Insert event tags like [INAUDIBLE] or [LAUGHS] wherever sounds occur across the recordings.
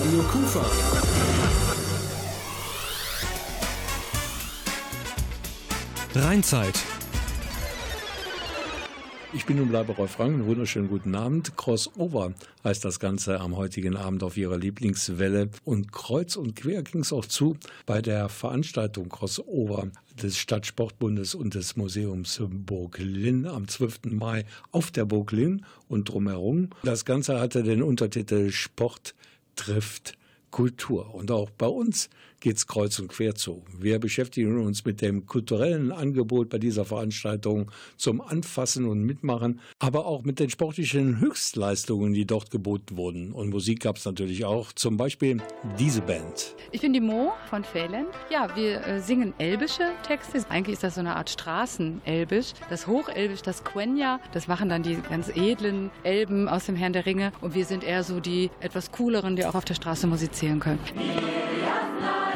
Radio Kufa. Rheinzeit. Ich bin und bleibe Rolf Frank. Einen wunderschönen guten Abend. Crossover heißt das Ganze am heutigen Abend auf Ihrer Lieblingswelle. Und kreuz und quer ging es auch zu bei der Veranstaltung Crossover des Stadtsportbundes und des Museums Burg Linn am 12. Mai auf der Burg Linn und drumherum. Das Ganze hatte den Untertitel Sport trifft Kultur. Und auch bei uns geht es kreuz und quer zu. Wir beschäftigen uns mit dem kulturellen Angebot bei dieser Veranstaltung zum Anfassen und Mitmachen, aber auch mit den sportlichen Höchstleistungen, die dort geboten wurden. Und Musik gab es natürlich auch, zum Beispiel diese Band. Ich bin die Mo von Phelan. Ja, wir äh, singen elbische Texte. Eigentlich ist das so eine Art Straßenelbisch. Das Hochelbisch, das Quenya, das machen dann die ganz edlen Elben aus dem Herrn der Ringe. Und wir sind eher so die etwas cooleren, die auch auf der Straße musizieren können. Ja,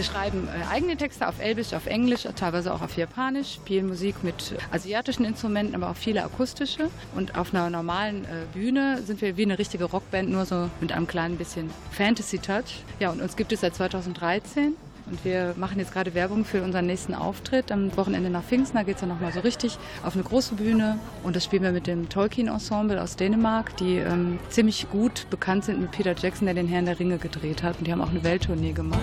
Wir schreiben äh, eigene Texte auf Elbisch, auf Englisch, teilweise auch auf Japanisch, spielen Musik mit asiatischen Instrumenten, aber auch viele akustische. Und auf einer normalen äh, Bühne sind wir wie eine richtige Rockband, nur so mit einem kleinen bisschen Fantasy-Touch. Ja, und uns gibt es seit 2013. Und wir machen jetzt gerade Werbung für unseren nächsten Auftritt. Am Wochenende nach Pfingsten, da geht es dann nochmal so richtig auf eine große Bühne. Und das spielen wir mit dem Tolkien-Ensemble aus Dänemark, die ähm, ziemlich gut bekannt sind mit Peter Jackson, der den Herrn der Ringe gedreht hat. Und die haben auch eine Welttournee gemacht.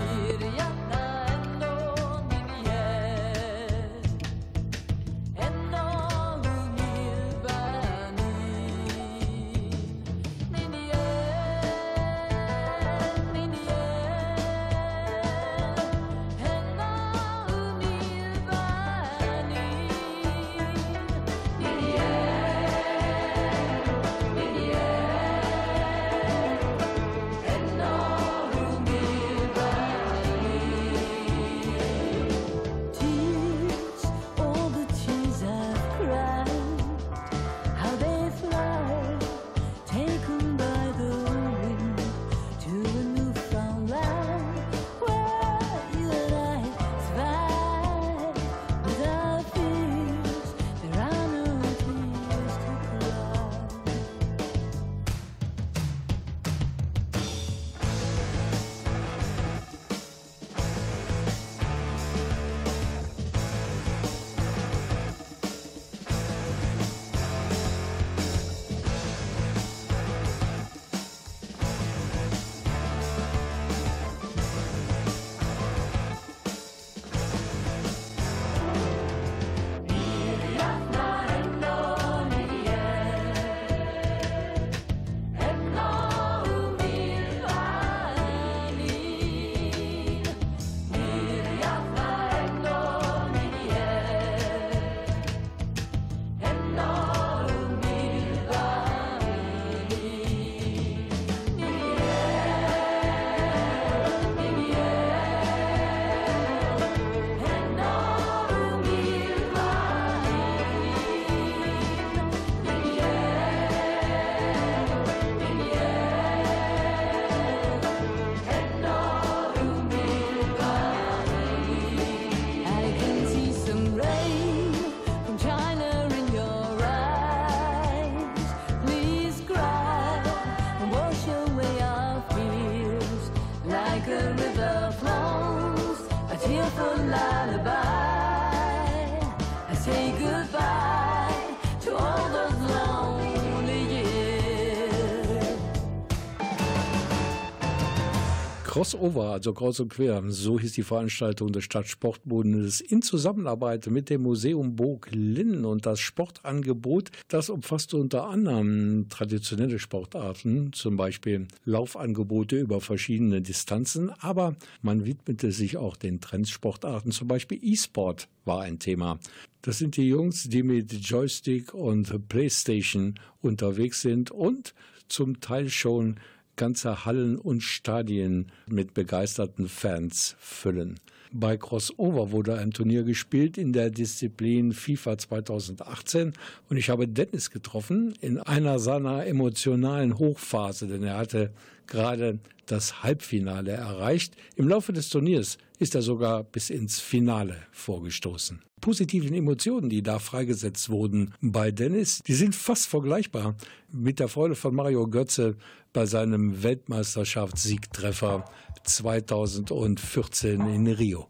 Crossover, also kreuz und quer, so hieß die Veranstaltung des Stadtsportbundes in Zusammenarbeit mit dem Museum Burg Linn und das Sportangebot, das umfasste unter anderem traditionelle Sportarten, zum Beispiel Laufangebote über verschiedene Distanzen, aber man widmete sich auch den Trendsportarten, zum Beispiel E-Sport war ein Thema. Das sind die Jungs, die mit Joystick und Playstation unterwegs sind und zum Teil schon ganze Hallen und Stadien mit begeisterten Fans füllen. Bei Crossover wurde ein Turnier gespielt in der Disziplin FIFA 2018 und ich habe Dennis getroffen in einer seiner emotionalen Hochphase, denn er hatte gerade das Halbfinale erreicht. Im Laufe des Turniers ist er sogar bis ins Finale vorgestoßen. Positiven Emotionen, die da freigesetzt wurden bei Dennis, die sind fast vergleichbar mit der Freude von Mario Götze bei seinem Weltmeisterschaftssiegtreffer 2014 in Rio.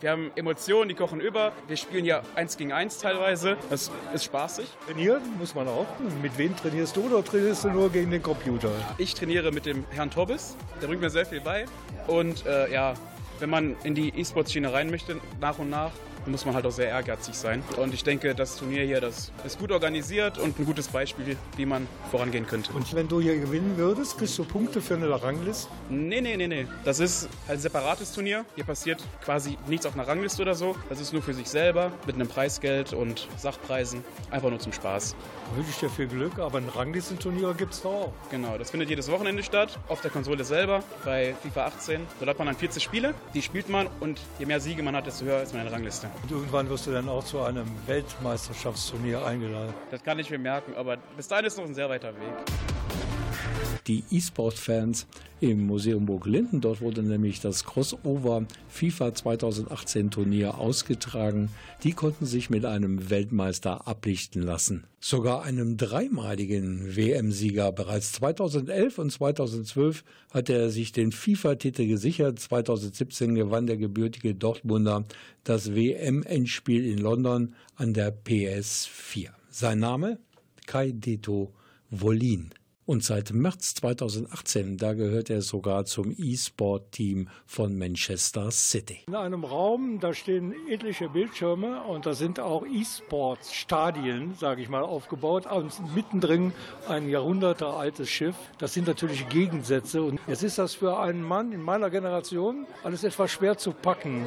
Wir haben Emotionen, die kochen über. Wir spielen ja eins gegen eins teilweise. Das ist spaßig. Trainieren muss man auch. Mit wem trainierst du oder trainierst du nur gegen den Computer? Ich trainiere mit dem Herrn Torbis. Der bringt mir sehr viel bei. Und äh, ja, wenn man in die E-Sports-Schiene rein möchte, nach und nach, muss man halt auch sehr ehrgeizig sein. Und ich denke, das Turnier hier, das ist gut organisiert und ein gutes Beispiel, wie man vorangehen könnte. Und wenn du hier gewinnen würdest, kriegst du Punkte für eine Rangliste? Nee, nee, nee, nee. Das ist ein separates Turnier. Hier passiert quasi nichts auf einer Rangliste oder so. Das ist nur für sich selber mit einem Preisgeld und Sachpreisen. Einfach nur zum Spaß. Wünsche ich dir viel Glück, aber ein Ranglistenturnier gibt es auch. Genau, das findet jedes Wochenende statt, auf der Konsole selber, bei FIFA 18. Dort hat man dann 40 Spiele, die spielt man und je mehr Siege man hat, desto höher ist man in der Rangliste. Und irgendwann wirst du dann auch zu einem Weltmeisterschaftsturnier eingeladen. Das kann ich mir merken, aber bis dahin ist noch ein sehr weiter Weg die E-Sport-Fans im Museum Burg Linden. Dort wurde nämlich das Crossover FIFA 2018 Turnier ausgetragen. Die konnten sich mit einem Weltmeister ablichten lassen. Sogar einem dreimaligen WM-Sieger. Bereits 2011 und 2012 hat er sich den FIFA-Titel gesichert. 2017 gewann der gebürtige Dortmunder das WM-Endspiel in London an der PS4. Sein Name? Kai Deto Wolin. Und seit März 2018, da gehört er sogar zum E-Sport-Team von Manchester City. In einem Raum, da stehen etliche Bildschirme und da sind auch E-Sports-Stadien, sage ich mal, aufgebaut. Und mittendrin ein jahrhundertealtes Schiff. Das sind natürlich Gegensätze. Und jetzt ist das für einen Mann in meiner Generation alles etwas schwer zu packen.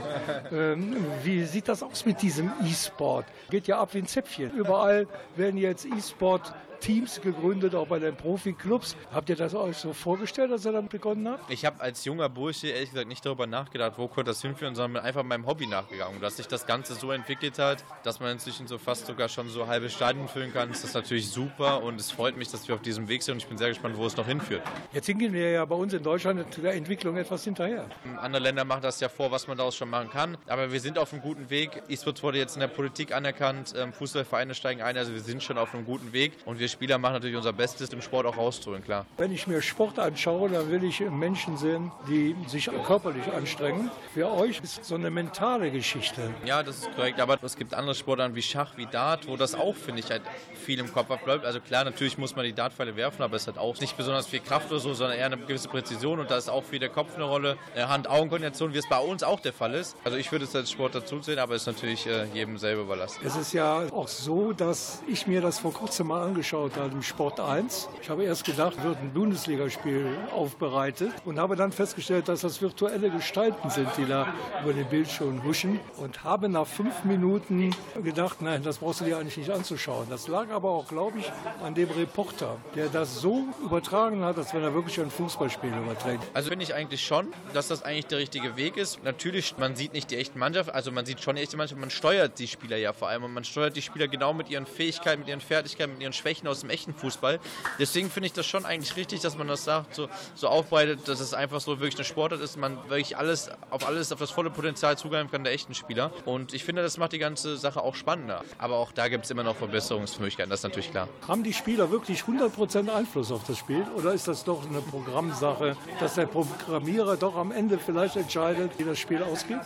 Ähm, wie sieht das aus mit diesem E-Sport? Geht ja ab wie ein Zäpfchen. Überall werden jetzt E-Sport Teams gegründet, auch bei den Profi-Clubs. Habt ihr das euch so vorgestellt, als ihr damit begonnen habt? Ich habe als junger Bursche ehrlich gesagt nicht darüber nachgedacht, wo könnte das hinführen, sondern bin einfach meinem Hobby nachgegangen. Dass sich das Ganze so entwickelt hat, dass man inzwischen so fast sogar schon so halbe Stadien füllen kann, ist das natürlich super und es freut mich, dass wir auf diesem Weg sind und ich bin sehr gespannt, wo es noch hinführt. Jetzt hinken wir ja bei uns in Deutschland der Entwicklung etwas hinterher. Andere Länder machen das ja vor, was man daraus schon machen kann, aber wir sind auf einem guten Weg. E-Sports wurde jetzt in der Politik anerkannt, ähm, Fußballvereine steigen ein, also wir sind schon auf einem guten Weg und wir Spieler machen natürlich unser Bestes, im Sport auch rauszuholen, klar. Wenn ich mir Sport anschaue, dann will ich Menschen sehen, die sich körperlich anstrengen. Für euch ist so eine mentale Geschichte. Ja, das ist korrekt, aber es gibt andere Sportarten wie Schach, wie Dart, wo das auch, finde ich, halt viel im Kopf abbleibt. Also klar, natürlich muss man die Dartpfeile werfen, aber es hat auch nicht besonders viel Kraft oder so, sondern eher eine gewisse Präzision und da ist auch viel der Kopf eine Rolle. Äh, Hand-Augen-Koordination, wie es bei uns auch der Fall ist. Also ich würde es als Sport dazu sehen, aber es ist natürlich äh, jedem selber überlassen. Es ist ja auch so, dass ich mir das vor kurzem mal angeschaut habe im Sport 1. Ich habe erst gedacht, wird ein Bundesligaspiel aufbereitet und habe dann festgestellt, dass das virtuelle Gestalten sind, die da über den Bildschirm huschen und habe nach fünf Minuten gedacht, nein, das brauchst du dir eigentlich nicht anzuschauen. Das lag aber auch, glaube ich, an dem Reporter, der das so übertragen hat, als wenn er wirklich ein Fußballspiel überträgt. Also finde ich eigentlich schon, dass das eigentlich der richtige Weg ist. Natürlich, man sieht nicht die echten Mannschaft, also man sieht schon die echte Mannschaft, man steuert die Spieler ja vor allem und man steuert die Spieler genau mit ihren Fähigkeiten, mit ihren Fertigkeiten, mit ihren Schwächen aus dem echten Fußball. Deswegen finde ich das schon eigentlich richtig, dass man das sagt, so, so aufbereitet, dass es einfach so wirklich eine Sportart ist, man wirklich alles auf alles, auf das volle Potenzial zugreifen kann der echten Spieler. Und ich finde, das macht die ganze Sache auch spannender. Aber auch da gibt es immer noch Verbesserungsmöglichkeiten, das ist natürlich klar. Haben die Spieler wirklich 100% Einfluss auf das Spiel oder ist das doch eine Programmsache, dass der Programmierer doch am Ende vielleicht entscheidet, wie das Spiel ausgeht?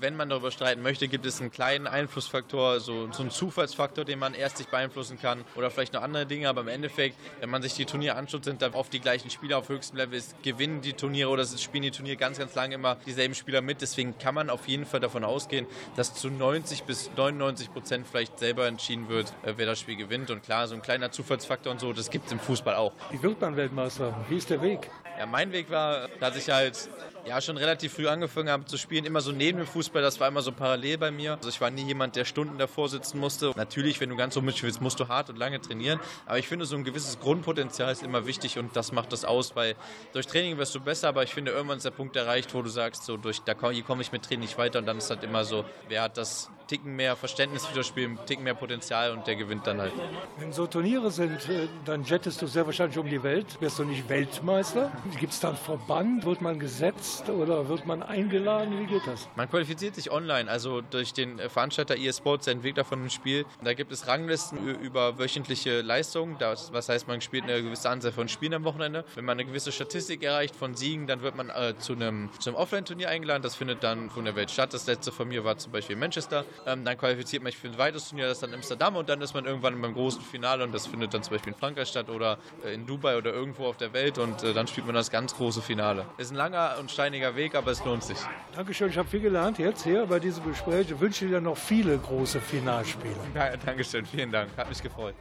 Wenn man darüber streiten möchte, gibt es einen kleinen Einflussfaktor, so, so einen Zufallsfaktor, den man erst sich beeinflussen kann oder vielleicht noch andere Dinge, aber im Endeffekt, wenn man sich die Turniere anschaut, sind da oft die gleichen Spieler auf höchstem Level, es gewinnen die Turniere oder es spielen die Turniere ganz, ganz lange immer dieselben Spieler mit. Deswegen kann man auf jeden Fall davon ausgehen, dass zu 90 bis 99 Prozent vielleicht selber entschieden wird, äh, wer das Spiel gewinnt. Und klar, so ein kleiner Zufallsfaktor und so, das gibt es im Fußball auch. Wie wird man Weltmeister? Wie ist der Weg? Ja, mein Weg war, dass ich halt ja schon relativ früh angefangen habe zu spielen, immer so neben dem Fußball, das war immer so parallel bei mir. Also ich war nie jemand, der Stunden davor sitzen musste. Natürlich, wenn du ganz so mitspielst, musst du hart und lange trainieren, Aber ich finde, so ein gewisses Grundpotenzial ist immer wichtig und das macht das aus, weil durch Training wirst du besser, aber ich finde, irgendwann ist der Punkt erreicht, wo du sagst, so durch, da komme komm ich mit Training nicht weiter und dann ist halt immer so, wer hat das Ticken mehr Verständnis für das Spiel, Ticken mehr Potenzial und der gewinnt dann halt. Wenn so Turniere sind, äh, dann jettest du sehr wahrscheinlich um die Welt. Wirst du nicht Weltmeister? Gibt es dann Verband? Wird man gesetzt oder wird man eingeladen? Wie geht das? Man qualifiziert sich online, also durch den Veranstalter eSports, der Entwickler von dem Spiel. Da gibt es Ranglisten über wöchentliche Leistungen. Das, was heißt, man spielt eine gewisse Anzahl von Spielen am Wochenende. Wenn man eine gewisse Statistik erreicht von Siegen, dann wird man äh, zu einem, zu einem Offline-Turnier eingeladen. Das findet dann von der Welt statt. Das letzte von mir war zum Beispiel in Manchester. Ähm, dann qualifiziert man sich für ein weiteres Turnier, das ist dann in Amsterdam und dann ist man irgendwann beim großen Finale und das findet dann zum Beispiel in Frankreich statt oder äh, in Dubai oder irgendwo auf der Welt und äh, dann spielt man das ganz große Finale. Ist ein langer und steiniger Weg, aber es lohnt sich. Dankeschön, ich habe viel gelernt jetzt hier bei diesem Gespräch. Ich wünsche dir noch viele große Finalspiele. Ja, Dankeschön, vielen Dank, hat mich gefreut.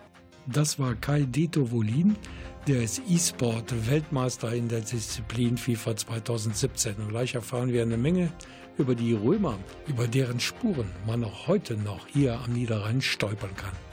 Das war Kai Dieter Wolin, der ist E-Sport-Weltmeister in der Disziplin FIFA 2017. Und gleich erfahren wir eine Menge über die Römer, über deren Spuren man auch heute noch hier am Niederrhein stolpern kann.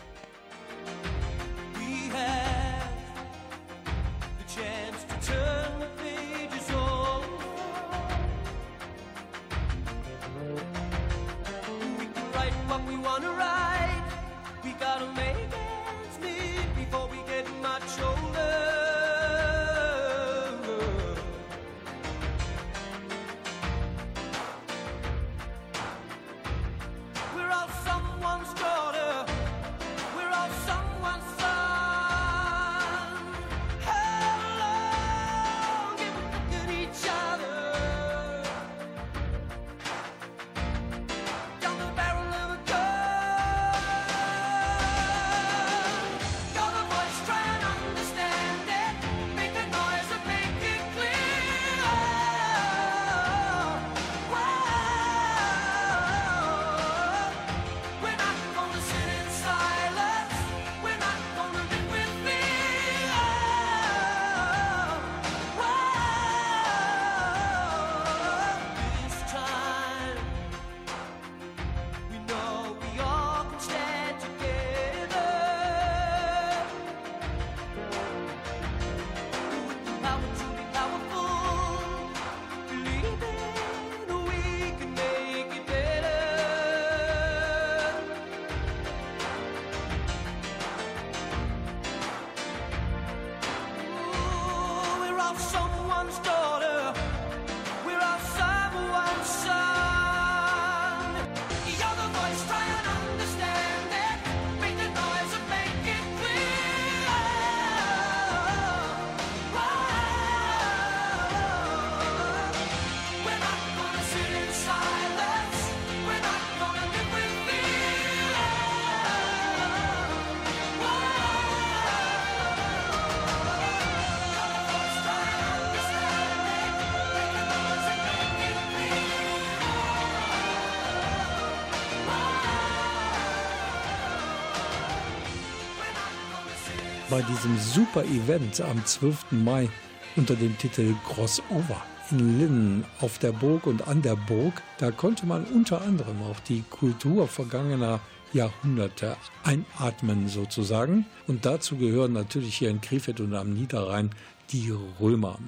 Bei diesem super Event am 12. Mai unter dem Titel Crossover in Linnen auf der Burg und an der Burg. Da konnte man unter anderem auch die Kultur vergangener Jahrhunderte einatmen sozusagen. Und dazu gehören natürlich hier in Krefeld und am Niederrhein die Römer.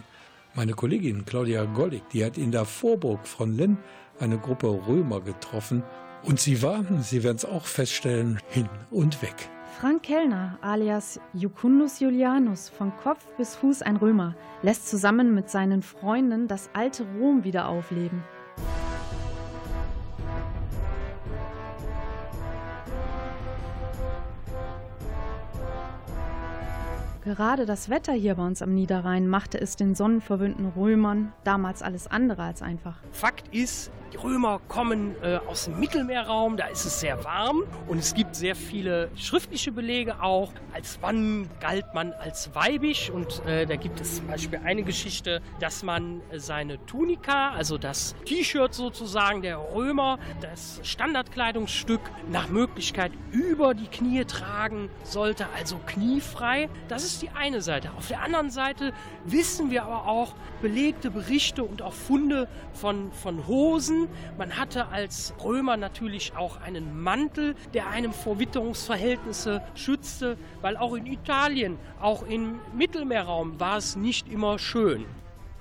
Meine Kollegin Claudia Gollig, die hat in der Vorburg von Linn eine Gruppe Römer getroffen. Und sie waren, Sie werden es auch feststellen, hin und weg. Frank Kellner alias Jucundus Julianus, von Kopf bis Fuß ein Römer, lässt zusammen mit seinen Freunden das alte Rom wieder aufleben. Gerade das Wetter hier bei uns am Niederrhein machte es den sonnenverwöhnten Römern damals alles andere als einfach. Fakt ist, die Römer kommen äh, aus dem Mittelmeerraum, da ist es sehr warm und es gibt sehr viele schriftliche Belege auch. Als Mann galt man als weibig und äh, da gibt es zum Beispiel eine Geschichte, dass man seine Tunika, also das T-Shirt sozusagen der Römer, das Standardkleidungsstück nach Möglichkeit über die Knie tragen sollte, also kniefrei. Das ist die eine Seite. Auf der anderen Seite wissen wir aber auch belegte Berichte und auch Funde von, von Hosen, Man hatte als Römer natürlich auch einen Mantel, der einem vor Witterungsverhältnisse schützte, weil auch in Italien, auch im Mittelmeerraum war es nicht immer schön.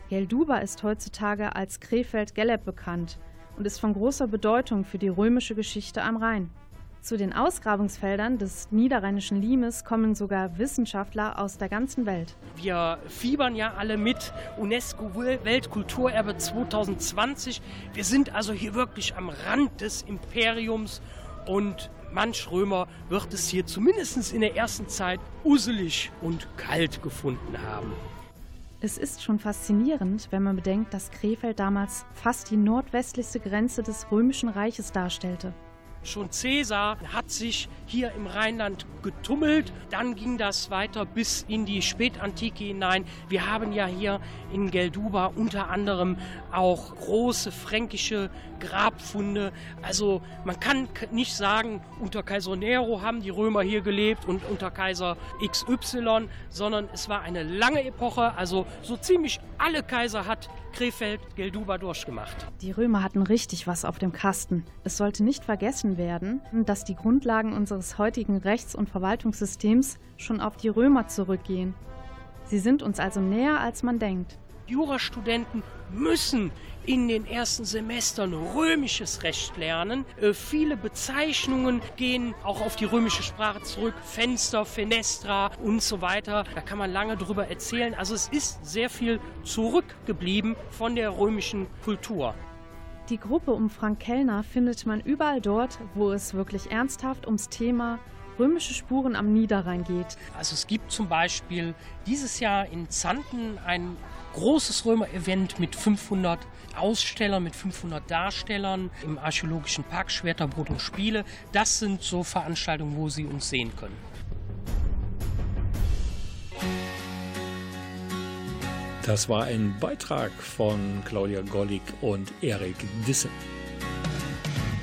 Gelduba ist heutzutage als Krefeld-Gelleb bekannt und ist von großer Bedeutung für die römische Geschichte am Rhein. Zu den Ausgrabungsfeldern des niederrheinischen Limes kommen sogar Wissenschaftler aus der ganzen Welt. Wir fiebern ja alle mit UNESCO Weltkulturerbe 2020. Wir sind also hier wirklich am Rand des Imperiums und manch Römer wird es hier zumindest in der ersten Zeit uselig und kalt gefunden haben. Es ist schon faszinierend, wenn man bedenkt, dass Krefeld damals fast die nordwestlichste Grenze des Römischen Reiches darstellte. Schon Caesar hat sich hier im Rheinland getummelt. Dann ging das weiter bis in die Spätantike hinein. Wir haben ja hier in Gelduba unter anderem auch große fränkische Grabfunde. Also man kann nicht sagen, unter Kaiser Nero haben die Römer hier gelebt und unter Kaiser XY, sondern es war eine lange Epoche. Also so ziemlich alle Kaiser hat Krefeld Gelduba durchgemacht. Die Römer hatten richtig was auf dem Kasten. Es sollte nicht vergessen werden, dass die Grundlagen unseres heutigen Rechts- und Verwaltungssystems schon auf die Römer zurückgehen. Sie sind uns also näher, als man denkt. Jurastudenten müssen in den ersten Semestern römisches Recht lernen. Äh, viele Bezeichnungen gehen auch auf die römische Sprache zurück. Fenster, Fenestra und so weiter. Da kann man lange drüber erzählen. Also es ist sehr viel zurückgeblieben von der römischen Kultur. Die Gruppe um Frank Kellner findet man überall dort, wo es wirklich ernsthaft ums Thema römische Spuren am Niederrhein geht. Also es gibt zum Beispiel dieses Jahr in Zanten ein großes Römer-Event mit 500 Ausstellern, mit 500 Darstellern im Archäologischen Park Schwerterbrot und Spiele. Das sind so Veranstaltungen, wo Sie uns sehen können. Das war ein Beitrag von Claudia Gollig und Erik Disse.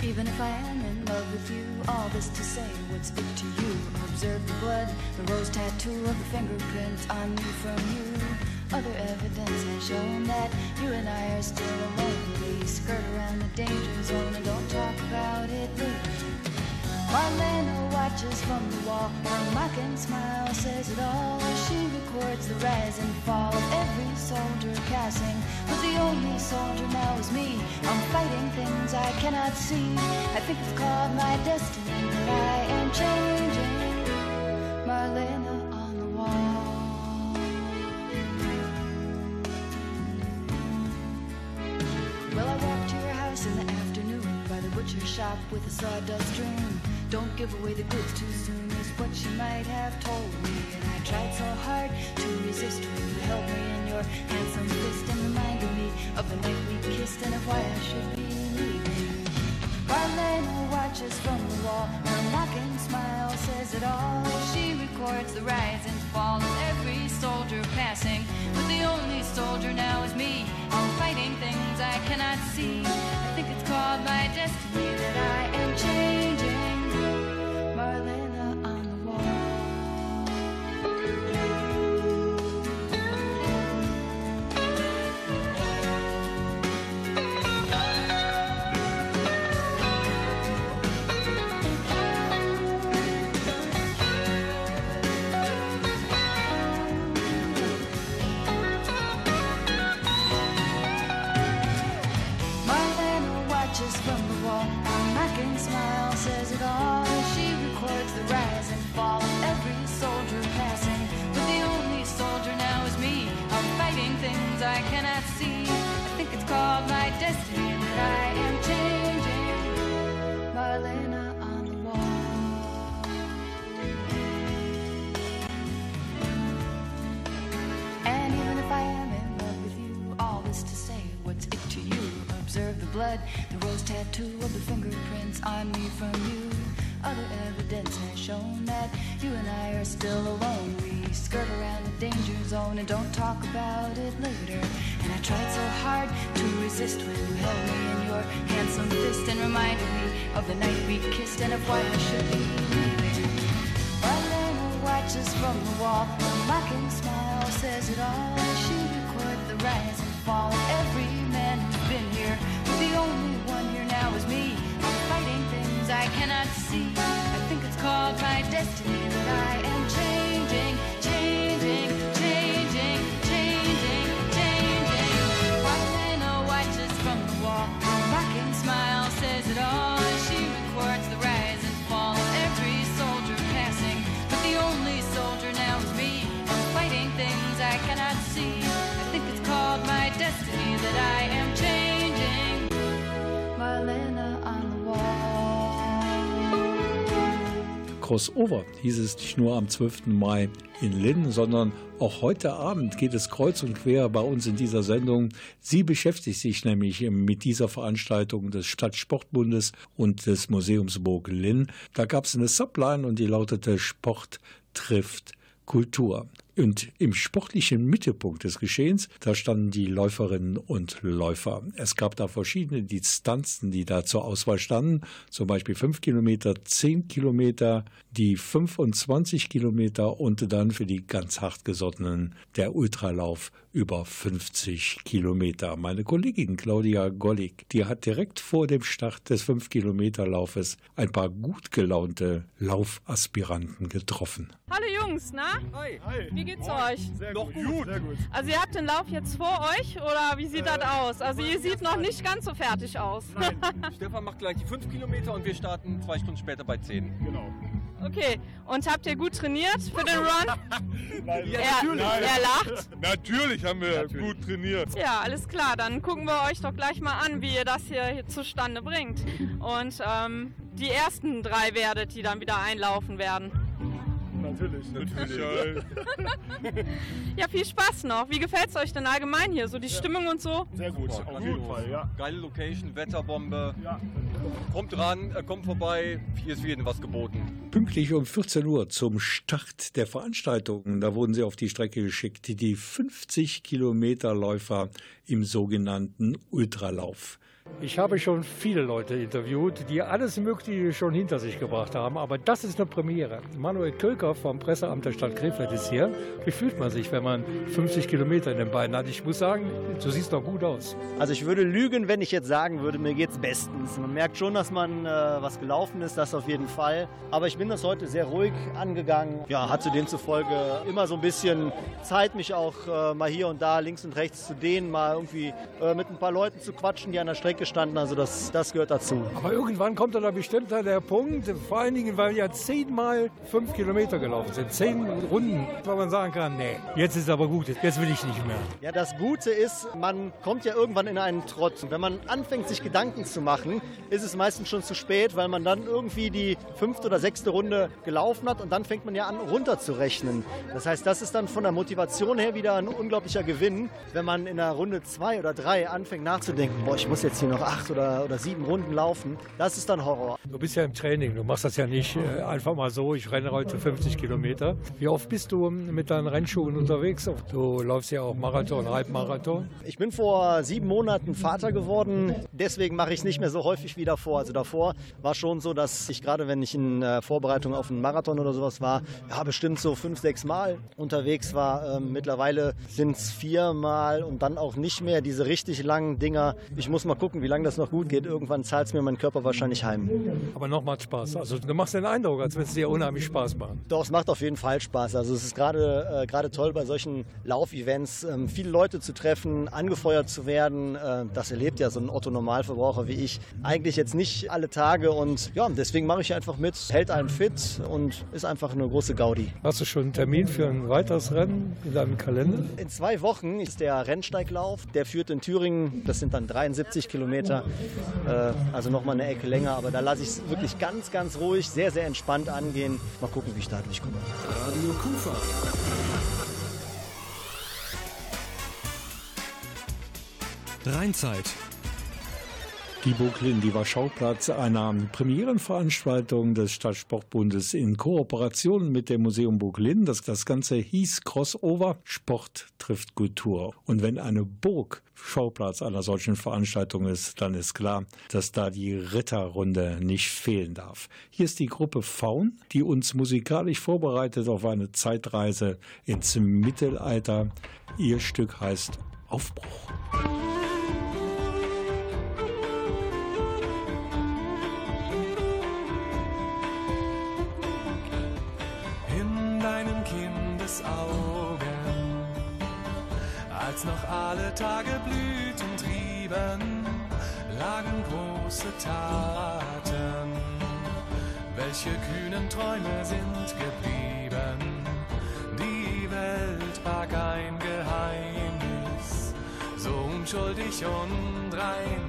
Even if I am in love with you, all this to say, what's it to you? Observe the blood, the rose tattoo of the fingerprints on me from you. Other evidence has shown that you and I are still alone. We skirt around the danger zone and don't talk about it later. Marlena watches from the wall. Her mocking smile says it all. She records the rise and fall of every soldier passing. But the only soldier now is me. I'm fighting things I cannot see. I think it's called my destiny but I am changing. Marlena. Butcher shop with a sawdust dream. Don't give away the goods too soon is what she might have told me. And I tried so hard to resist when you held me in your handsome fist and reminded me of the night we kissed and of why I should be leaving. Marlena watches from the wall. Her mocking smile says it all. She records the rise and fall of every soldier passing. But the only soldier now is me. I'm fighting things I cannot see. I think it's called my destiny that I am changing. Called my destiny that I am changing. Marlena on the wall. And even if I am in love with you, all this to say, what's it to you? Observe the blood, the rose tattoo of the fingerprints on me from you. Other evidence has shown that you and I are still alone. We skirt around the danger zone and don't talk about it later. And I tried so hard to resist when you held me in your handsome fist and reminded me of the night we kissed and of why I should be leaving. Marlena watches from the wall. Her mocking smile says it all. She records the rise and fall of every cannot see. I think it's called my destiny that I am. Crossover hieß es nicht nur am 12. Mai in Linn, sondern auch heute Abend geht es kreuz und quer bei uns in dieser Sendung. Sie beschäftigt sich nämlich mit dieser Veranstaltung des Stadtsportbundes und des Museumsburg Linn. Da gab es eine Subline und die lautete Sport trifft Kultur. Und im sportlichen Mittelpunkt des Geschehens, da standen die Läuferinnen und Läufer. Es gab da verschiedene Distanzen, die da zur Auswahl standen. Zum Beispiel 5 Kilometer, 10 Kilometer, die 25 Kilometer und dann für die ganz hartgesottenen der Ultralauf über 50 Kilometer. Meine Kollegin Claudia Gollig, die hat direkt vor dem Start des 5-Kilometer-Laufes ein paar gut gelaunte Laufaspiranten getroffen. Hallo Jungs, na? Hi. Hi. Wie geht's euch? Sehr noch gut. Sehr gut. Also ihr habt den Lauf jetzt vor euch oder wie sieht äh, das aus? Also ihr seht noch nicht ganz so fertig aus. Nein, [LAUGHS] Stefan macht gleich die 5 Kilometer und wir starten zwei Stunden später bei 10. Genau. Okay, und habt ihr gut trainiert für den Run? [LAUGHS] Nein, ja, er, natürlich. er lacht. Natürlich haben wir Natürlich. gut trainiert. Ja, alles klar. Dann gucken wir euch doch gleich mal an, wie ihr das hier zustande bringt. Und ähm, die ersten drei werdet, die dann wieder einlaufen werden. Natürlich, natürlich. [LAUGHS] Ja, viel Spaß noch. Wie gefällt es euch denn allgemein hier? So die Stimmung und so? Sehr gut, auf jeden Fall, ja. Geile Location, Wetterbombe. Ja. Kommt ran, äh, kommt vorbei, hier ist für jeden was geboten. Pünktlich um 14 Uhr zum Start der Veranstaltung, da wurden sie auf die Strecke geschickt, die 50 Kilometer Läufer im sogenannten Ultralauf. Ich habe schon viele Leute interviewt, die alles Mögliche schon hinter sich gebracht haben, aber das ist eine Premiere. Manuel Kölker vom Presseamt der Stadt Krefeld ist hier. Wie fühlt man sich, wenn man 50 Kilometer in den Beinen hat? Ich muss sagen, du siehst doch gut aus. Also ich würde lügen, wenn ich jetzt sagen würde, mir geht's bestens. Man merkt schon, dass man äh, was gelaufen ist, das auf jeden Fall. Aber ich bin das heute sehr ruhig angegangen. Ja, hatte demzufolge immer so ein bisschen Zeit, mich auch äh, mal hier und da links und rechts zu dehnen, mal irgendwie äh, mit ein paar Leuten zu quatschen, die an der Strecke standen. Also das, das gehört dazu. Aber irgendwann kommt dann da bestimmt der Punkt, vor allen Dingen, weil ja zehnmal fünf Kilometer gelaufen sind, zehn Runden, wo man sagen kann, nee, jetzt ist aber gut, jetzt will ich nicht mehr. Ja, das Gute ist, man kommt ja irgendwann in einen Trott. Wenn man anfängt, sich Gedanken zu machen, ist es meistens schon zu spät, weil man dann irgendwie die fünfte oder sechste Runde gelaufen hat und dann fängt man ja an, runterzurechnen. Das heißt, das ist dann von der Motivation her wieder ein unglaublicher Gewinn, wenn man in der Runde zwei oder drei anfängt nachzudenken, boah, ich muss jetzt hier noch acht oder, oder sieben Runden laufen. Das ist dann Horror. Du bist ja im Training, du machst das ja nicht äh, einfach mal so, ich renne heute 50 Kilometer. Wie oft bist du mit deinen Rennschuhen unterwegs? Du läufst ja auch Marathon, Halbmarathon. Ich bin vor sieben Monaten Vater geworden, deswegen mache ich es nicht mehr so häufig wie davor. Also davor war schon so, dass ich gerade, wenn ich in äh, Vorbereitung auf einen Marathon oder sowas war, ja, bestimmt so fünf, sechs Mal unterwegs war. Ähm, mittlerweile sind es vier Mal und dann auch nicht mehr diese richtig langen Dinger. Ich muss mal gucken, wie lange das noch gut geht. Irgendwann zahlt es mir mein Körper wahrscheinlich heim. Aber noch macht Spaß. Also du machst den Eindruck, als wenn es dir unheimlich Spaß macht. Doch, es macht auf jeden Fall Spaß. Also es ist gerade äh, gerade toll bei solchen Laufevents, ähm, viele Leute zu treffen, angefeuert zu werden. Äh, das erlebt ja so ein Otto-Normalverbraucher wie ich eigentlich jetzt nicht alle Tage und ja, deswegen mache ich einfach mit, hält einen fit und ist einfach eine große Gaudi. Hast du schon einen Termin für ein weiteres Rennen in deinem Kalender? In zwei Wochen ist der Rennsteiglauf. Der führt in Thüringen, das sind dann 73 Kilometer, äh, also nochmal eine Ecke länger, aber da lasse ich es wirklich ganz, ganz ruhig, sehr, sehr entspannt angehen. Mal gucken, wie ich da durchkomme. Radio Kufa. Rheinzeit. Die Burglin, die war Schauplatz einer Premierenveranstaltung des Stadtsportbundes in Kooperation mit dem Museum Burglin. Das, das Ganze hieß Crossover Sport trifft Kultur. Und wenn eine Burg Schauplatz einer solchen Veranstaltung ist, dann ist klar, dass da die Ritterrunde nicht fehlen darf. Hier ist die Gruppe Faun, die uns musikalisch vorbereitet auf eine Zeitreise ins Mittelalter. Ihr Stück heißt Aufbruch. Gottes Augen. Als noch alle Tage Blüten trieben, lagen große Taten. Welche kühnen Träume sind geblieben? Die Welt barg ein Geheimnis, so unschuldig und rein.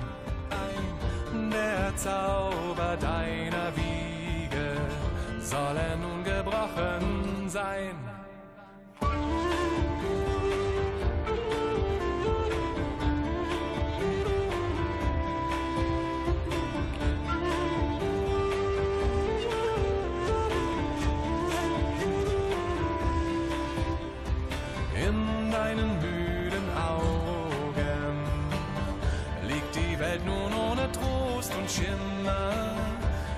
Ein, der Zauber deiner Wiege soll er nun gebrochen sein. Schimmer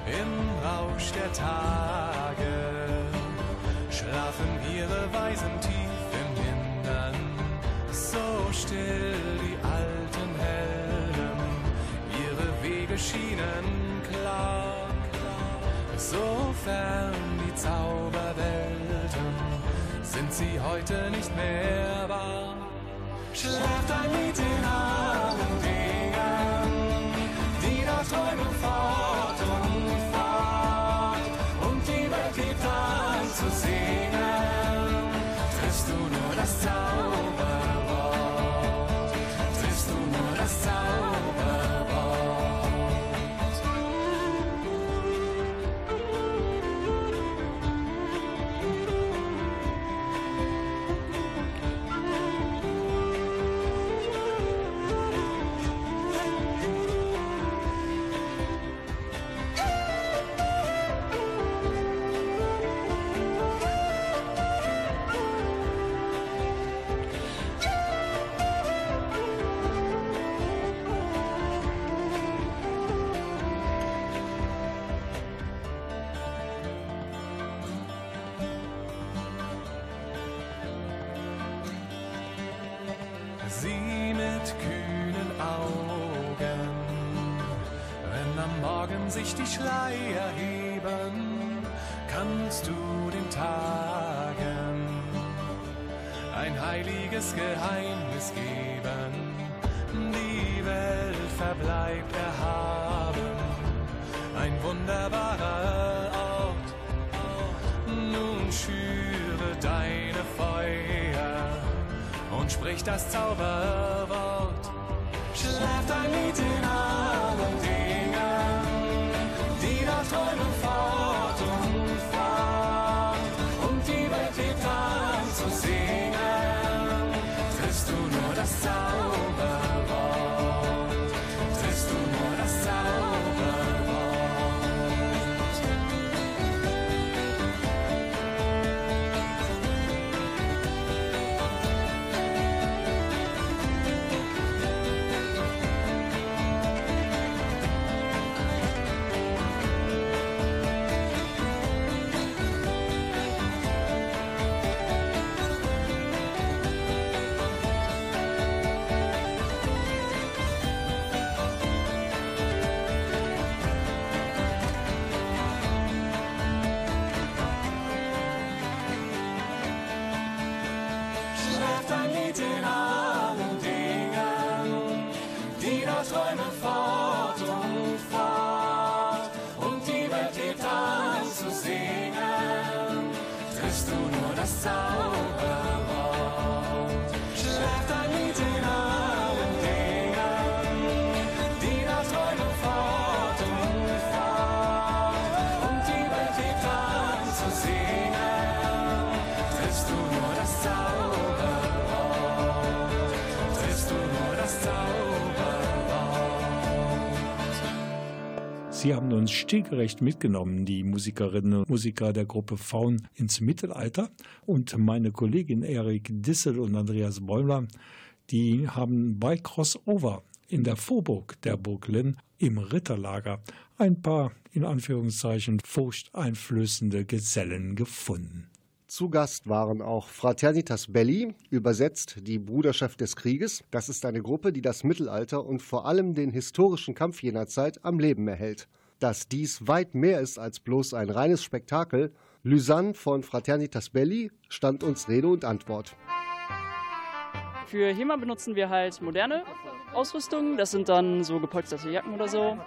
im Rausch der Tage. Schlafen ihre Weisen tief im Hintern, so still die alten Helden, ihre Wege schienen klar, so fern die Zauberwelten sind sie heute nicht mehr wahr. Schläft ein Dingen, die da Träumen fire. Sieh mit kühnen Augen, wenn am Morgen sich die Schleier heben, kannst du den Tagen ein heiliges Geheimnis geben. Die Welt verbleibt erhaben, ein wunderbarer und sprich das Zauberwort. Schläft ein Lied in Sie haben uns stilgerecht mitgenommen, die Musikerinnen und Musiker der Gruppe Faun ins Mittelalter. Und meine Kollegin Erik Dissel und Andreas Bäumler, die haben bei Crossover in der Vorburg der Burg Linn im Ritterlager ein paar, in Anführungszeichen, furchteinflößende Gesellen gefunden. Zu Gast waren auch Fraternitas Belli, übersetzt die Bruderschaft des Krieges. Das ist eine Gruppe, die das Mittelalter und vor allem den historischen Kampf jener Zeit am Leben erhält. Dass dies weit mehr ist als bloß ein reines Spektakel, Lysanne von Fraternitas Belli stand uns Rede und Antwort. Für HEMA benutzen wir halt moderne Ausrüstung. Das sind dann so gepolsterte Jacken oder so.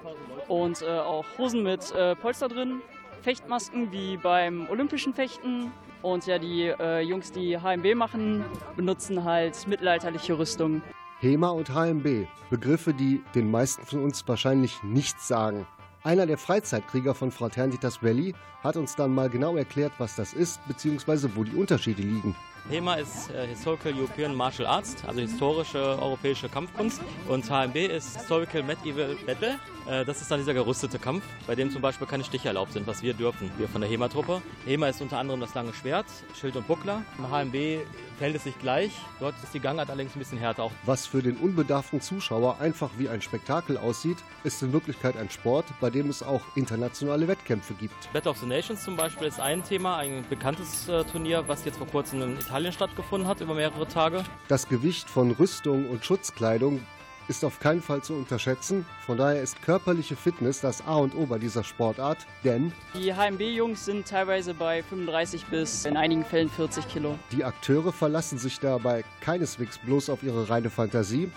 Und äh, auch Hosen mit äh, Polster drin. Fechtmasken wie beim olympischen Fechten. Und ja, die äh, Jungs, die HMB machen, benutzen halt mittelalterliche Rüstung. HEMA und HMB, Begriffe, die den meisten von uns wahrscheinlich nichts sagen. Einer der Freizeitkrieger von Fraternitas Belli hat uns dann mal genau erklärt, was das ist, beziehungsweise wo die Unterschiede liegen. HEMA ist äh, Historical European Martial Arts, also historische europäische Kampfkunst. Und HMB ist Historical Medieval Battle. Äh, das ist dann dieser gerüstete Kampf, bei dem zum Beispiel keine Stiche erlaubt sind, was wir dürfen, wir von der HEMA-Truppe. HEMA ist unter anderem das lange Schwert, Schild und Buckler. Im HMB fällt es sich gleich. Dort ist die Gangart allerdings ein bisschen härter. Auch Was für den unbedarften Zuschauer einfach wie ein Spektakel aussieht, ist in Wirklichkeit ein Sport, bei dem es auch internationale Wettkämpfe gibt. Battle of the Nations zum Beispiel ist ein Thema, ein bekanntes äh, Turnier, was jetzt vor kurzem in Italien stattgefunden hat, über mehrere Tage. Das Gewicht von Rüstung und Schutzkleidung ist auf keinen Fall zu unterschätzen. Von daher ist körperliche Fitness das A und O bei dieser Sportart, denn Die HMB-Jungs sind teilweise bei 35 bis in einigen Fällen 40 Kilo. die Akteure verlassen sich dabei keineswegs bloß auf ihre reine Fantasie,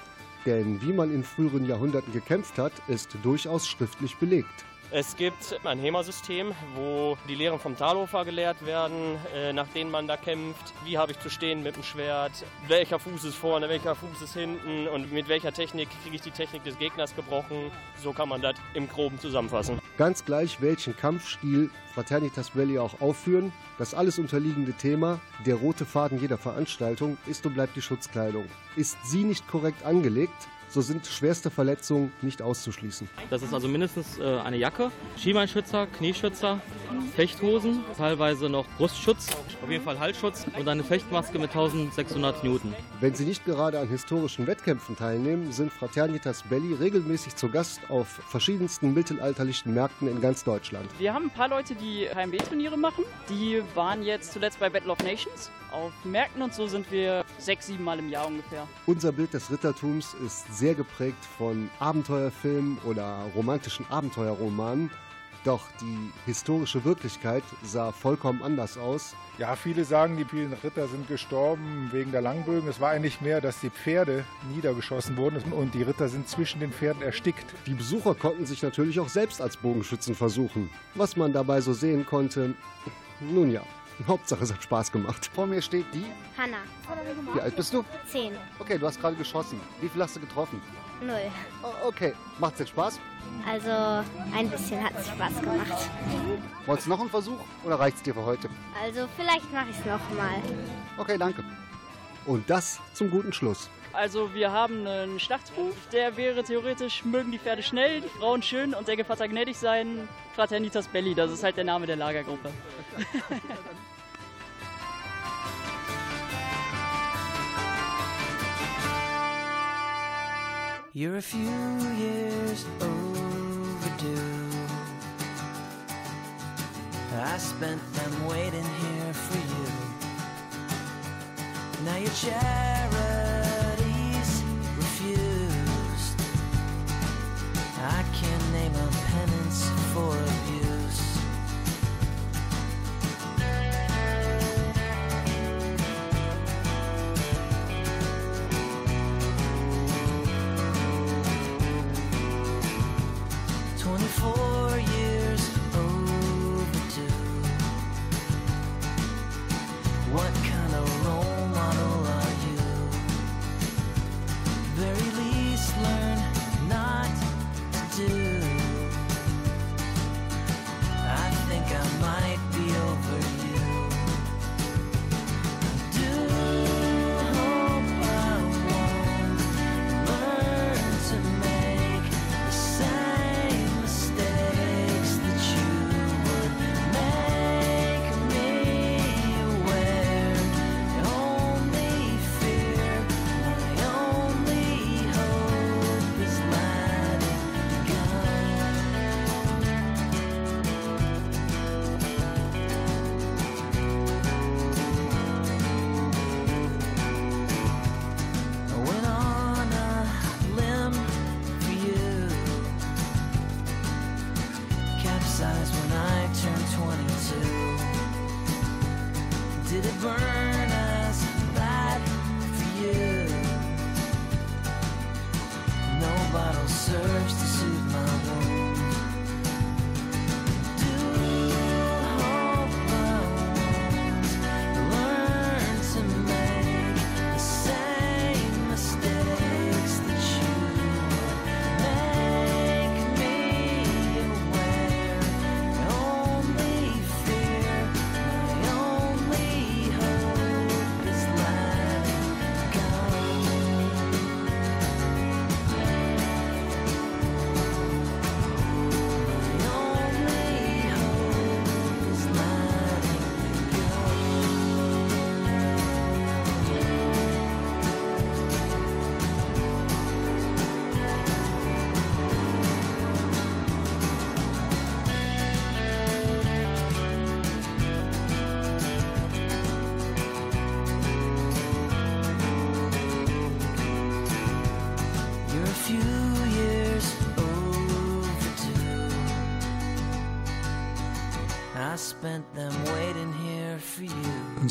denn wie man in früheren Jahrhunderten gekämpft hat, ist durchaus schriftlich belegt. Es gibt ein HEMA-System, wo die Lehren vom Talhofer gelehrt werden, äh, nach denen man da kämpft. Wie habe ich zu stehen mit dem Schwert? Welcher Fuß ist vorne, welcher Fuß ist hinten? Und mit welcher Technik kriege ich die Technik des Gegners gebrochen? So kann man das im Groben zusammenfassen. Ganz gleich, welchen Kampfstil Fraternitas Belli auch aufführen, das alles unterliegende Thema, der rote Faden jeder Veranstaltung, ist und bleibt die Schutzkleidung. Ist sie nicht korrekt angelegt, so sind schwerste Verletzungen nicht auszuschließen. Das ist also mindestens äh, eine Jacke, Schienbeinschützer, Knieschützer, Fechthosen, teilweise noch Brustschutz, auf jeden Fall Halsschutz und eine Fechtmaske mit 1600 Newton. Wenn Sie nicht gerade an historischen Wettkämpfen teilnehmen, sind Fraternitas Belli regelmäßig zu Gast auf verschiedensten mittelalterlichen Märkten in ganz Deutschland. Wir haben ein paar Leute, die HMB-Turniere machen. Die waren jetzt zuletzt bei Battle of Nations. Auf Märkten und so sind wir sechs, sieben Mal im Jahr ungefähr. Unser Bild des Rittertums ist sehr geprägt von Abenteuerfilmen oder romantischen Abenteuerromanen. Doch die historische Wirklichkeit sah vollkommen anders aus. Ja, viele sagen, die vielen Ritter sind gestorben wegen der Langbögen. Es war eigentlich mehr, dass die Pferde niedergeschossen wurden und die Ritter sind zwischen den Pferden erstickt. Die Besucher konnten sich natürlich auch selbst als Bogenschützen versuchen. Was man dabei so sehen konnte, nun ja, [LAUGHS] Hauptsache es hat Spaß gemacht. Vor mir steht die. Hanna. Wie alt bist du? Zehn. Okay, du hast gerade geschossen. Wie viel hast du getroffen? Null. Oh, okay, macht's jetzt Spaß? Also ein bisschen hat es Spaß gemacht. Wolltest du noch einen Versuch oder reicht's dir für heute? Also vielleicht mache ich es nochmal. Okay, danke. Und das zum guten Schluss. Also wir haben einen Schlachtruf, der wäre theoretisch, mögen die Pferde schnell, die Frauen schön und der Gevatter gnädig sein. Fraternitas Belli, das ist halt der Name der Lagergruppe. [LAUGHS] You're a few years overdue. I spent them waiting here for you. Now your charities refused. I can't name a penance for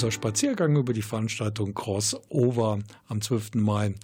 Unser Spaziergang über die Veranstaltung Crossover am 12. Mai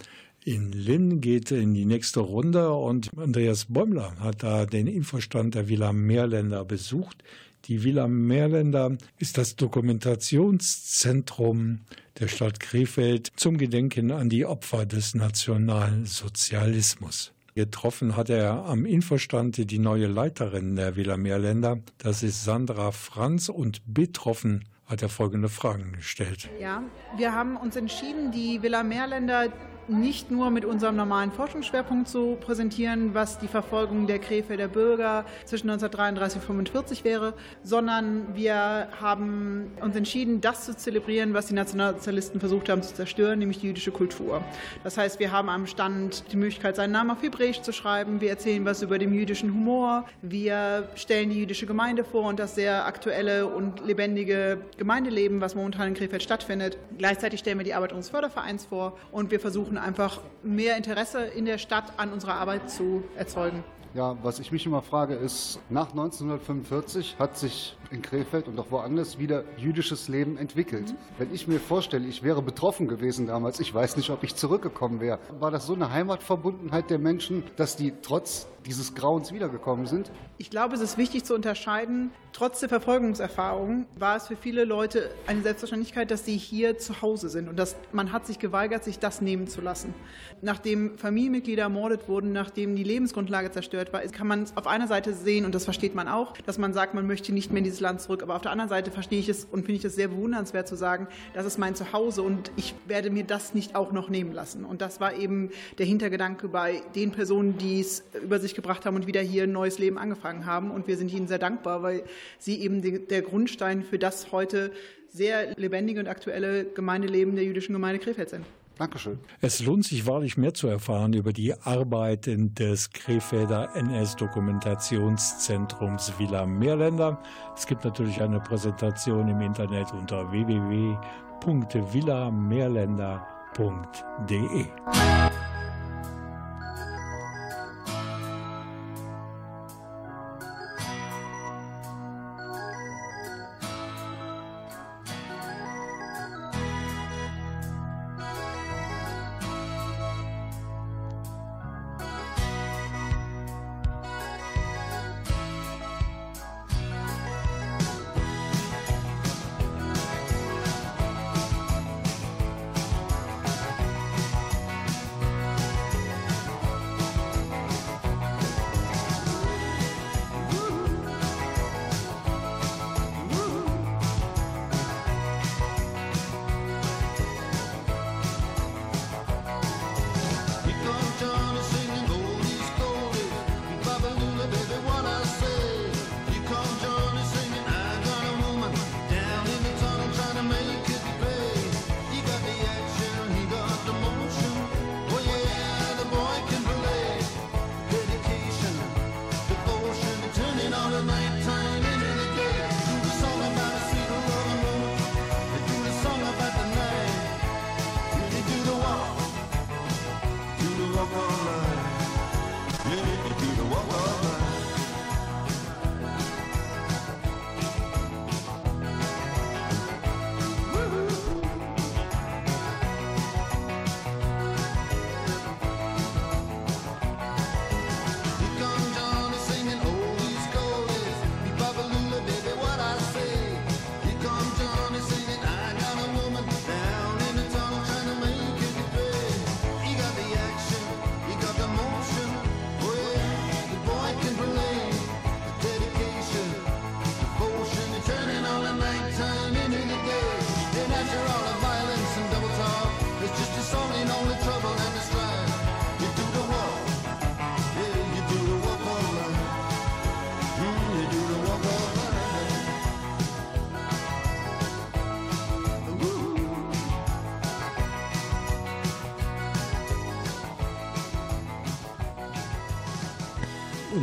in Linn geht in die nächste Runde und Andreas Bäumler hat da den Infostand der Villa Meerländer besucht. Die Villa Meerländer ist das Dokumentationszentrum der Stadt Krefeld zum Gedenken an die Opfer des Nationalsozialismus. Getroffen hat er am Infostand die neue Leiterin der Villa Meerländer, das ist Sandra Franz und betroffen hat er folgende Fragen gestellt. Ja, wir haben uns entschieden, die Villa Meerländer nicht nur mit unserem normalen Forschungsschwerpunkt zu präsentieren, was die Verfolgung der Krefelder Bürger zwischen 1933 und 1945 wäre, sondern wir haben uns entschieden, das zu zelebrieren, was die Nationalsozialisten versucht haben zu zerstören, nämlich die jüdische Kultur. Das heißt, wir haben am Stand die Möglichkeit, seinen Namen auf Hebräisch zu schreiben. Wir erzählen was über den jüdischen Humor. Wir stellen die jüdische Gemeinde vor und das sehr aktuelle und lebendige Gemeindeleben, was momentan in Krefeld stattfindet. Gleichzeitig stellen wir die Arbeit unseres Fördervereins vor und wir versuchen einfach mehr Interesse in der Stadt an unserer Arbeit zu erzeugen. Ja, was ich mich immer frage, ist, nach 1945 hat sich in Krefeld und auch woanders wieder jüdisches Leben entwickelt. Wenn ich mir vorstelle, ich wäre betroffen gewesen damals, ich weiß nicht, ob ich zurückgekommen wäre. War das so eine Heimatverbundenheit der Menschen, dass die trotz dieses Grauens wiedergekommen sind? Ich glaube, es ist wichtig zu unterscheiden. Trotz der Verfolgungserfahrung war es für viele Leute eine Selbstverständlichkeit, dass sie hier zu Hause sind und dass man hat sich geweigert, sich das nehmen zu lassen. Nachdem Familienmitglieder ermordet wurden, nachdem die Lebensgrundlage zerstört war, kann man es auf einer Seite sehen und das versteht man auch, dass man sagt, man möchte nicht mehr in dieses Land zurück. Aber auf der anderen Seite verstehe ich es und finde ich es sehr bewundernswert zu sagen, das ist mein Zuhause und ich werde mir das nicht auch noch nehmen lassen. Und das war eben der Hintergedanke bei den Personen, die es über sich gebracht haben und wieder hier ein neues Leben angefangen haben. Und wir sind ihnen sehr dankbar, weil sie eben der Grundstein für das heute sehr lebendige und aktuelle Gemeindeleben der jüdischen Gemeinde Krefeld sind. Dankeschön. Es lohnt sich wahrlich mehr zu erfahren über die Arbeiten des Krefelder NS-Dokumentationszentrums Villa Meerländer. Es gibt natürlich eine Präsentation im Internet unter www.villameerländer.de.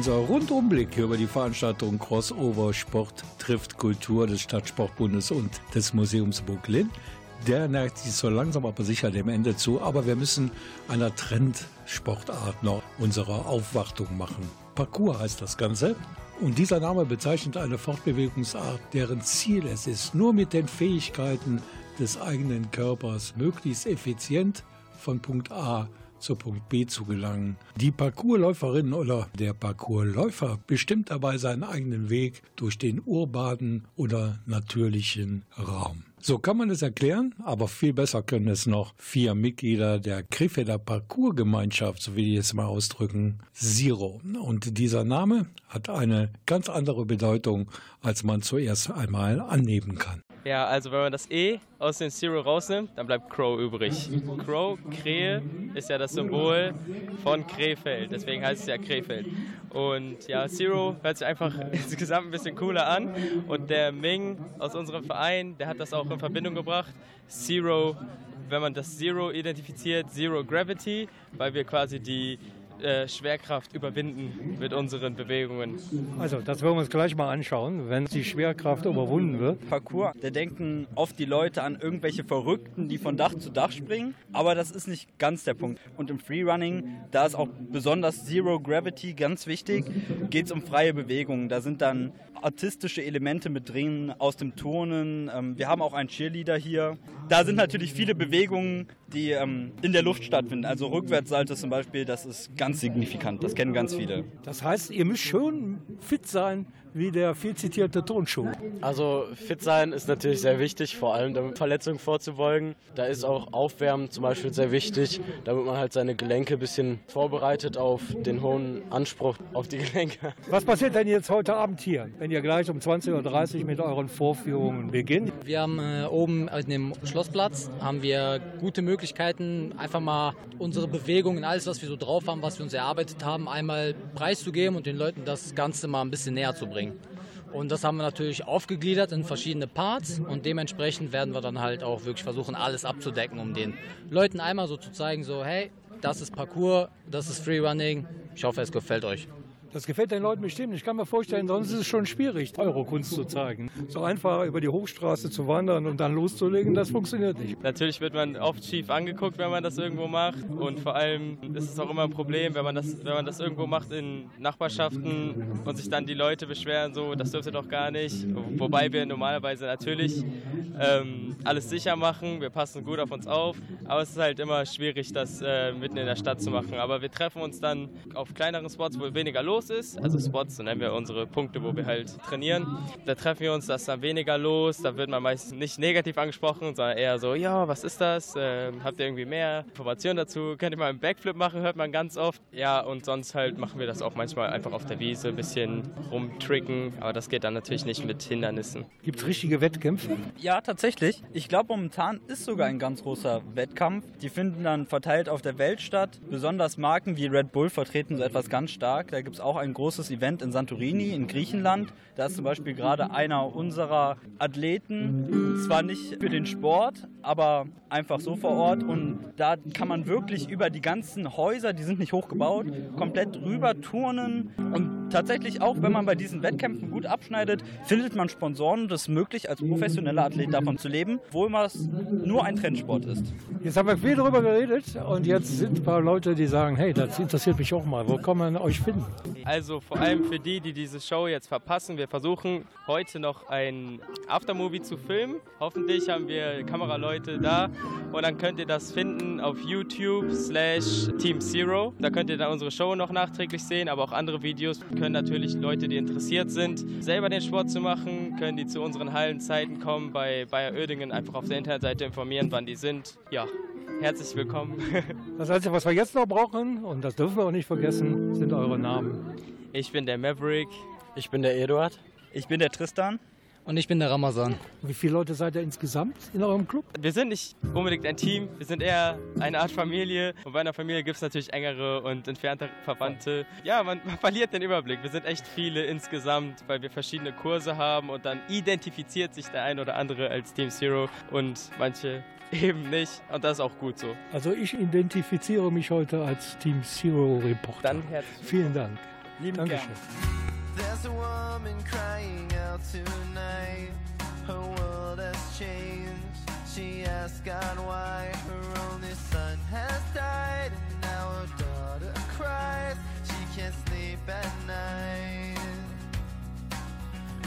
Unser Rundumblick über die Veranstaltung Crossover Sport trifft Kultur des Stadtsportbundes und des Museums Brooklyn. Der neigt sich so langsam aber sicher dem Ende zu, aber wir müssen einer Trendsportart noch unsere Aufwartung machen. Parcours heißt das Ganze. Und dieser Name bezeichnet eine Fortbewegungsart, deren Ziel es ist, nur mit den Fähigkeiten des eigenen Körpers möglichst effizient von Punkt A zu Punkt B zu gelangen. Die Parkourläuferin oder der Parkourläufer bestimmt dabei seinen eigenen Weg durch den urbanen oder natürlichen Raum. So kann man es erklären, aber viel besser können es noch vier Mitglieder der Krefelder Parkourgemeinschaft, so will ich es mal ausdrücken, Zero. Und dieser Name hat eine ganz andere Bedeutung, als man zuerst einmal annehmen kann. Ja, also wenn man das E aus dem Zero rausnimmt, dann bleibt Crow übrig. Crow, Krähe, ist ja das Symbol von Krefeld, deswegen heißt es ja Krefeld. Und ja, Zero hört sich einfach [LAUGHS] insgesamt ein bisschen cooler an. Und der Ming aus unserem Verein, der hat das auch in Verbindung gebracht. Zero, wenn man das Zero identifiziert, Zero Gravity, weil wir quasi die äh, Schwerkraft überwinden mit unseren Bewegungen. Also, das wollen wir uns gleich mal anschauen, wenn die Schwerkraft überwunden wird. Parcours, da denken oft die Leute an irgendwelche Verrückten, die von Dach zu Dach springen, aber das ist nicht ganz der Punkt. Und im Freerunning, da ist auch besonders Zero Gravity ganz wichtig, geht es um freie Bewegungen. Da sind dann artistische Elemente mit drin aus dem Turnen. Ähm, wir haben auch einen Cheerleader hier. Da sind natürlich viele Bewegungen, die ähm, in der Luft stattfinden. Also Rückwärtssalto zum Beispiel, das ist ganz signifikant. Das kennen ganz viele. Das heißt, ihr müsst schon fit sein, wie der viel zitierte Tonschuh. Also fit sein ist natürlich sehr wichtig, vor allem damit Verletzungen vorzubeugen. Da ist auch Aufwärmen zum Beispiel sehr wichtig, damit man halt seine Gelenke ein bisschen vorbereitet auf den hohen Anspruch auf die Gelenke. Was passiert denn jetzt heute Abend hier, wenn ihr gleich um 20.30 Uhr mit euren Vorführungen beginnt? Wir haben äh, oben auf dem Schlossplatz haben wir gute Möglichkeiten, einfach mal unsere Bewegungen, alles, was wir so drauf haben, was wir uns erarbeitet haben, einmal preiszugeben und den Leuten das Ganze mal ein bisschen näher zu bringen. Und das haben wir natürlich aufgegliedert in verschiedene Parts und dementsprechend werden wir dann halt auch wirklich versuchen, alles abzudecken, um den Leuten einmal so zu zeigen, so hey, das ist Parkour, das ist Freerunning. Ich hoffe, es gefällt euch. Das gefällt den Leuten bestimmt. Ich kann mir vorstellen, sonst ist es schon schwierig, Eurokunst zu zeigen. So einfach über die Hochstraße zu wandern und dann loszulegen, das funktioniert nicht. Natürlich wird man oft schief angeguckt, wenn man das irgendwo macht. Und vor allem ist es auch immer ein Problem, wenn man das, wenn man das irgendwo macht in Nachbarschaften und sich dann die Leute beschweren, so, das dürfte doch gar nicht. Wobei wir normalerweise natürlich ähm, alles sicher machen, wir passen gut auf uns auf. Aber es ist halt immer schwierig, das äh, mitten in der Stadt zu machen. Aber wir treffen uns dann auf kleineren Spots, wo weniger los ist. Also Spots, so nennen wir unsere Punkte, wo wir halt trainieren. Da treffen wir uns, da ist dann weniger los. Da wird man meistens nicht negativ angesprochen, sondern eher so, ja, was ist das? Ähm, habt ihr irgendwie mehr Informationen dazu? Könnt ihr mal einen Backflip machen, hört man ganz oft. Ja, und sonst halt machen wir das auch manchmal einfach auf der Wiese, ein bisschen rumtricken. Aber das geht dann natürlich nicht mit Hindernissen. Gibt es richtige Wettkämpfe? Ja, tatsächlich. Ich glaube, momentan ist sogar ein ganz großer Wettkampf. Die finden dann verteilt auf der Welt statt. Besonders Marken wie Red Bull vertreten so etwas ganz stark. Da gibt es auch ein großes Event in Santorini in Griechenland. Da ist zum Beispiel gerade einer unserer Athleten, zwar nicht für den Sport, aber einfach so vor Ort. Und da kann man wirklich über die ganzen Häuser, die sind nicht hochgebaut, komplett rüber turnen. Und tatsächlich auch, wenn man bei diesen Wettkämpfen gut abschneidet, findet man Sponsoren und es ist möglich, als professioneller Athlet davon zu leben, obwohl es nur ein Trendsport ist. Jetzt haben wir viel darüber geredet und jetzt sind ein paar Leute, die sagen, hey, das interessiert mich auch mal. Wo kann man euch finden? Also vor allem für die, die diese Show jetzt verpassen, wir versuchen heute noch ein Aftermovie zu filmen. Hoffentlich haben wir Kameraleute da und dann könnt ihr das finden auf YouTube slash Team Zero. Da könnt ihr dann unsere Show noch nachträglich sehen, aber auch andere Videos können natürlich Leute, die interessiert sind, selber den Sport zu machen, können die zu unseren Hallenzeiten kommen, bei Bayer Oerdingen einfach auf der Internetseite informieren, wann die sind. Ja, herzlich willkommen. [LAUGHS] Das Einzige, was wir jetzt noch brauchen, und das dürfen wir auch nicht vergessen, sind eure Namen. Ich bin der Maverick. Ich bin der Eduard. Ich bin der Tristan. Und ich bin der Ramazan. Wie viele Leute seid ihr insgesamt in eurem Club? Wir sind nicht unbedingt ein Team, wir sind eher eine Art Familie. Und bei einer Familie gibt es natürlich engere und entfernte Verwandte. Ja, man, man verliert den Überblick. Wir sind echt viele insgesamt, weil wir verschiedene Kurse haben und dann identifiziert sich der ein oder andere als Team Zero und manche [LAUGHS] eben nicht. Und das ist auch gut so. Also ich identifiziere mich heute als Team Zero Reporter. Dann herzlich Vielen Dank. Lieben Dankeschön. There's a woman crying out tonight. Her world has changed. She asked God why her only son has died, and now her daughter cries. She can't sleep at night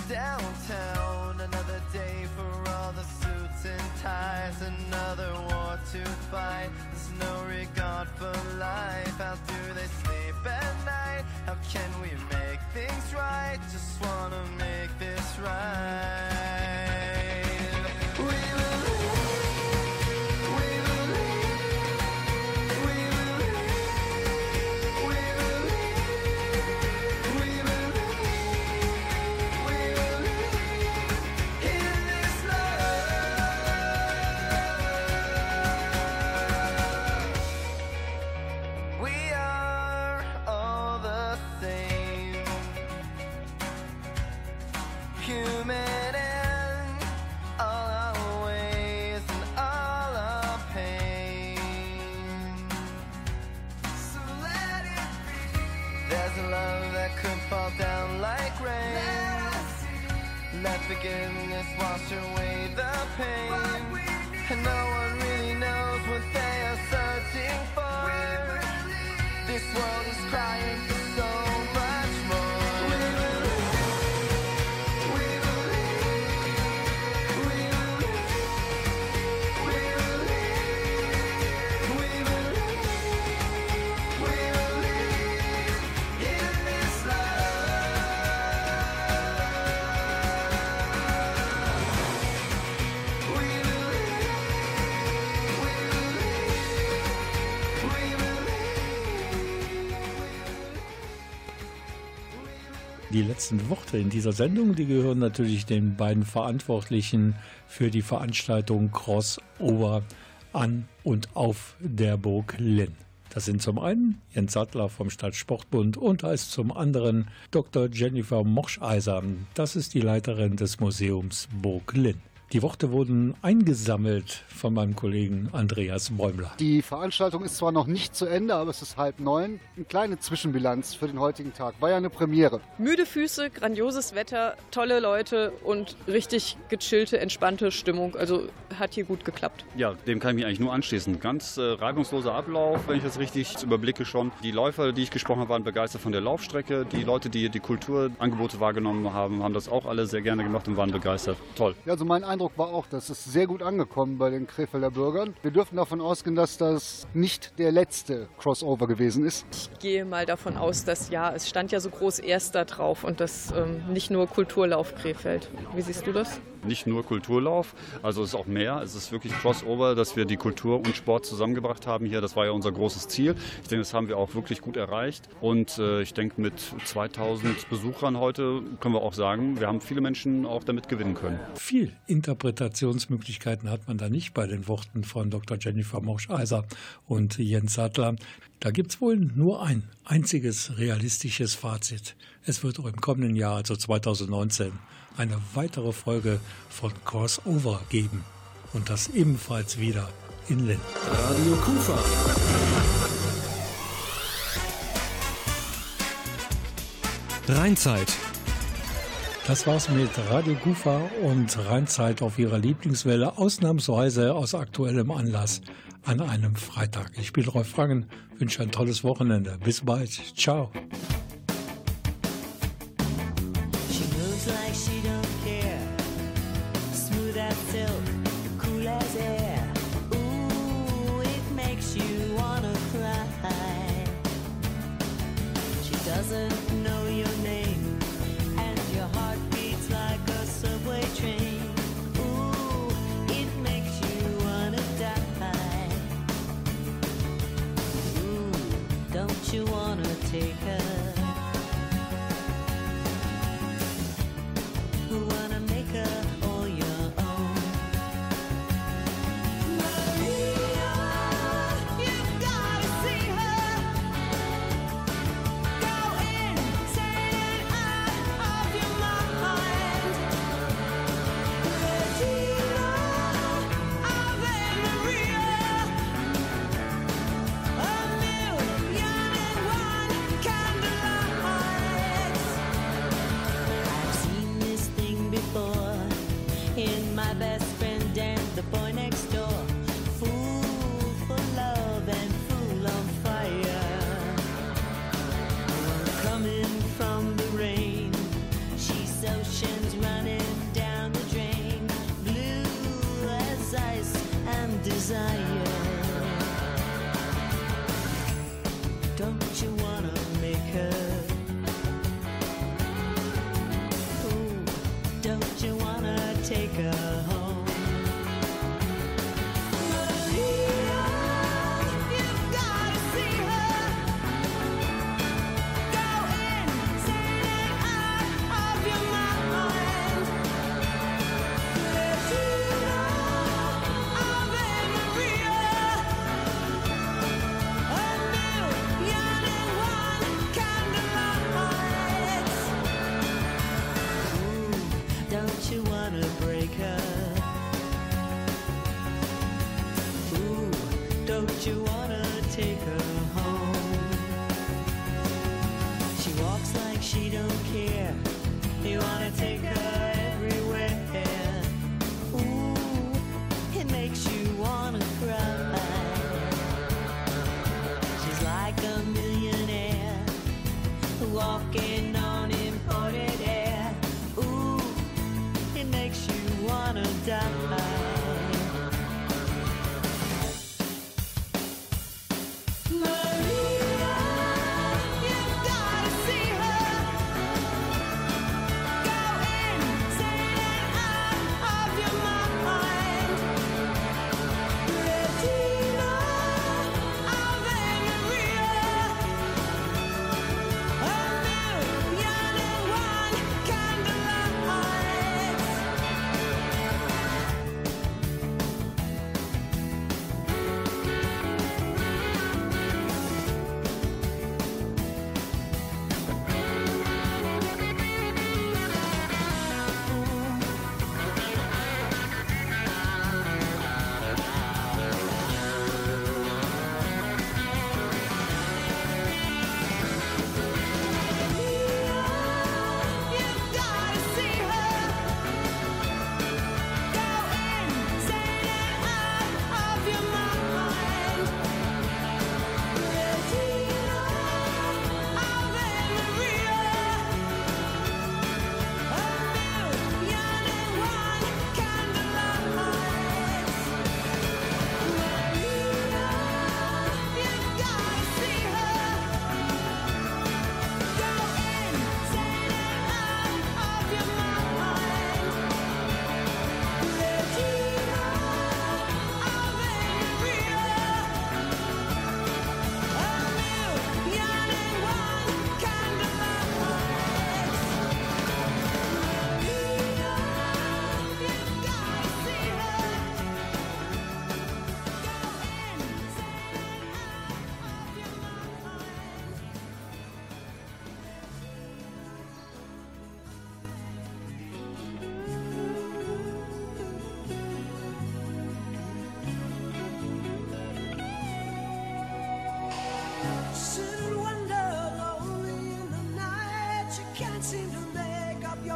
downtown. Another day for all the suits and ties. Another war to fight. There's no regard for life. How do they sleep at night? How can we make things right? Just wanna make this right. Wash away the pain. Die letzten Worte in dieser Sendung, die gehören natürlich den beiden Verantwortlichen für die Veranstaltung Crossover an und auf der Burg Linn. Das sind zum einen Jens Sattler vom Stadtsportbund und als zum anderen Dr. Jennifer Moscheiser. Das ist die Leiterin des Museums Burg Linn. Die Worte wurden eingesammelt von meinem Kollegen Andreas Bäumler. Die Veranstaltung ist zwar noch nicht zu Ende, aber es ist halb neun. Eine kleine Zwischenbilanz für den heutigen Tag. War ja eine Premiere. Müde Füße, grandioses Wetter, tolle Leute und richtig gechillte, entspannte Stimmung. Also hat hier gut geklappt. Ja, dem kann ich mich eigentlich nur anschließen. Ganz äh, reibungsloser Ablauf, wenn ich das richtig überblicke schon. Die Läufer, die ich gesprochen habe, waren begeistert von der Laufstrecke. Die Leute, die die Kulturangebote wahrgenommen haben, haben das auch alle sehr gerne gemacht und waren begeistert. Toll. Ja, also mein Eindruck war auch, das ist sehr gut angekommen bei den Krefelder Bürgern. Wir dürfen davon ausgehen, dass das nicht der letzte Crossover gewesen ist. Ich gehe mal davon aus, dass ja, es stand ja so groß Erster drauf und das ähm, nicht nur Kulturlauf Krefeld. Wie siehst du das? Nicht nur Kulturlauf, also es ist auch mehr. Es ist wirklich Crossover, dass wir die Kultur und Sport zusammengebracht haben hier. Das war ja unser großes Ziel. Ich denke, das haben wir auch wirklich gut erreicht. Und äh, ich denke, mit 2000 Besuchern heute können wir auch sagen, wir haben viele Menschen auch damit gewinnen können. Viel Interpretationsmöglichkeiten hat man da nicht bei den Worten von Dr. Jennifer Moscheiser und Jens Sattler. Da gibt es wohl nur ein einziges realistisches Fazit. Es wird auch im kommenden Jahr, also 2019, eine weitere Folge von Crossover geben. Und das ebenfalls wieder in Linn. Radio Kufa. Rheinzeit. Das war's mit Radio Kufa und Rheinzeit auf ihrer Lieblingswelle, ausnahmsweise aus aktuellem Anlass an einem Freitag. Ich bin Rolf Frangen, wünsche ein tolles Wochenende. Bis bald. Ciao.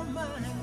Your mind.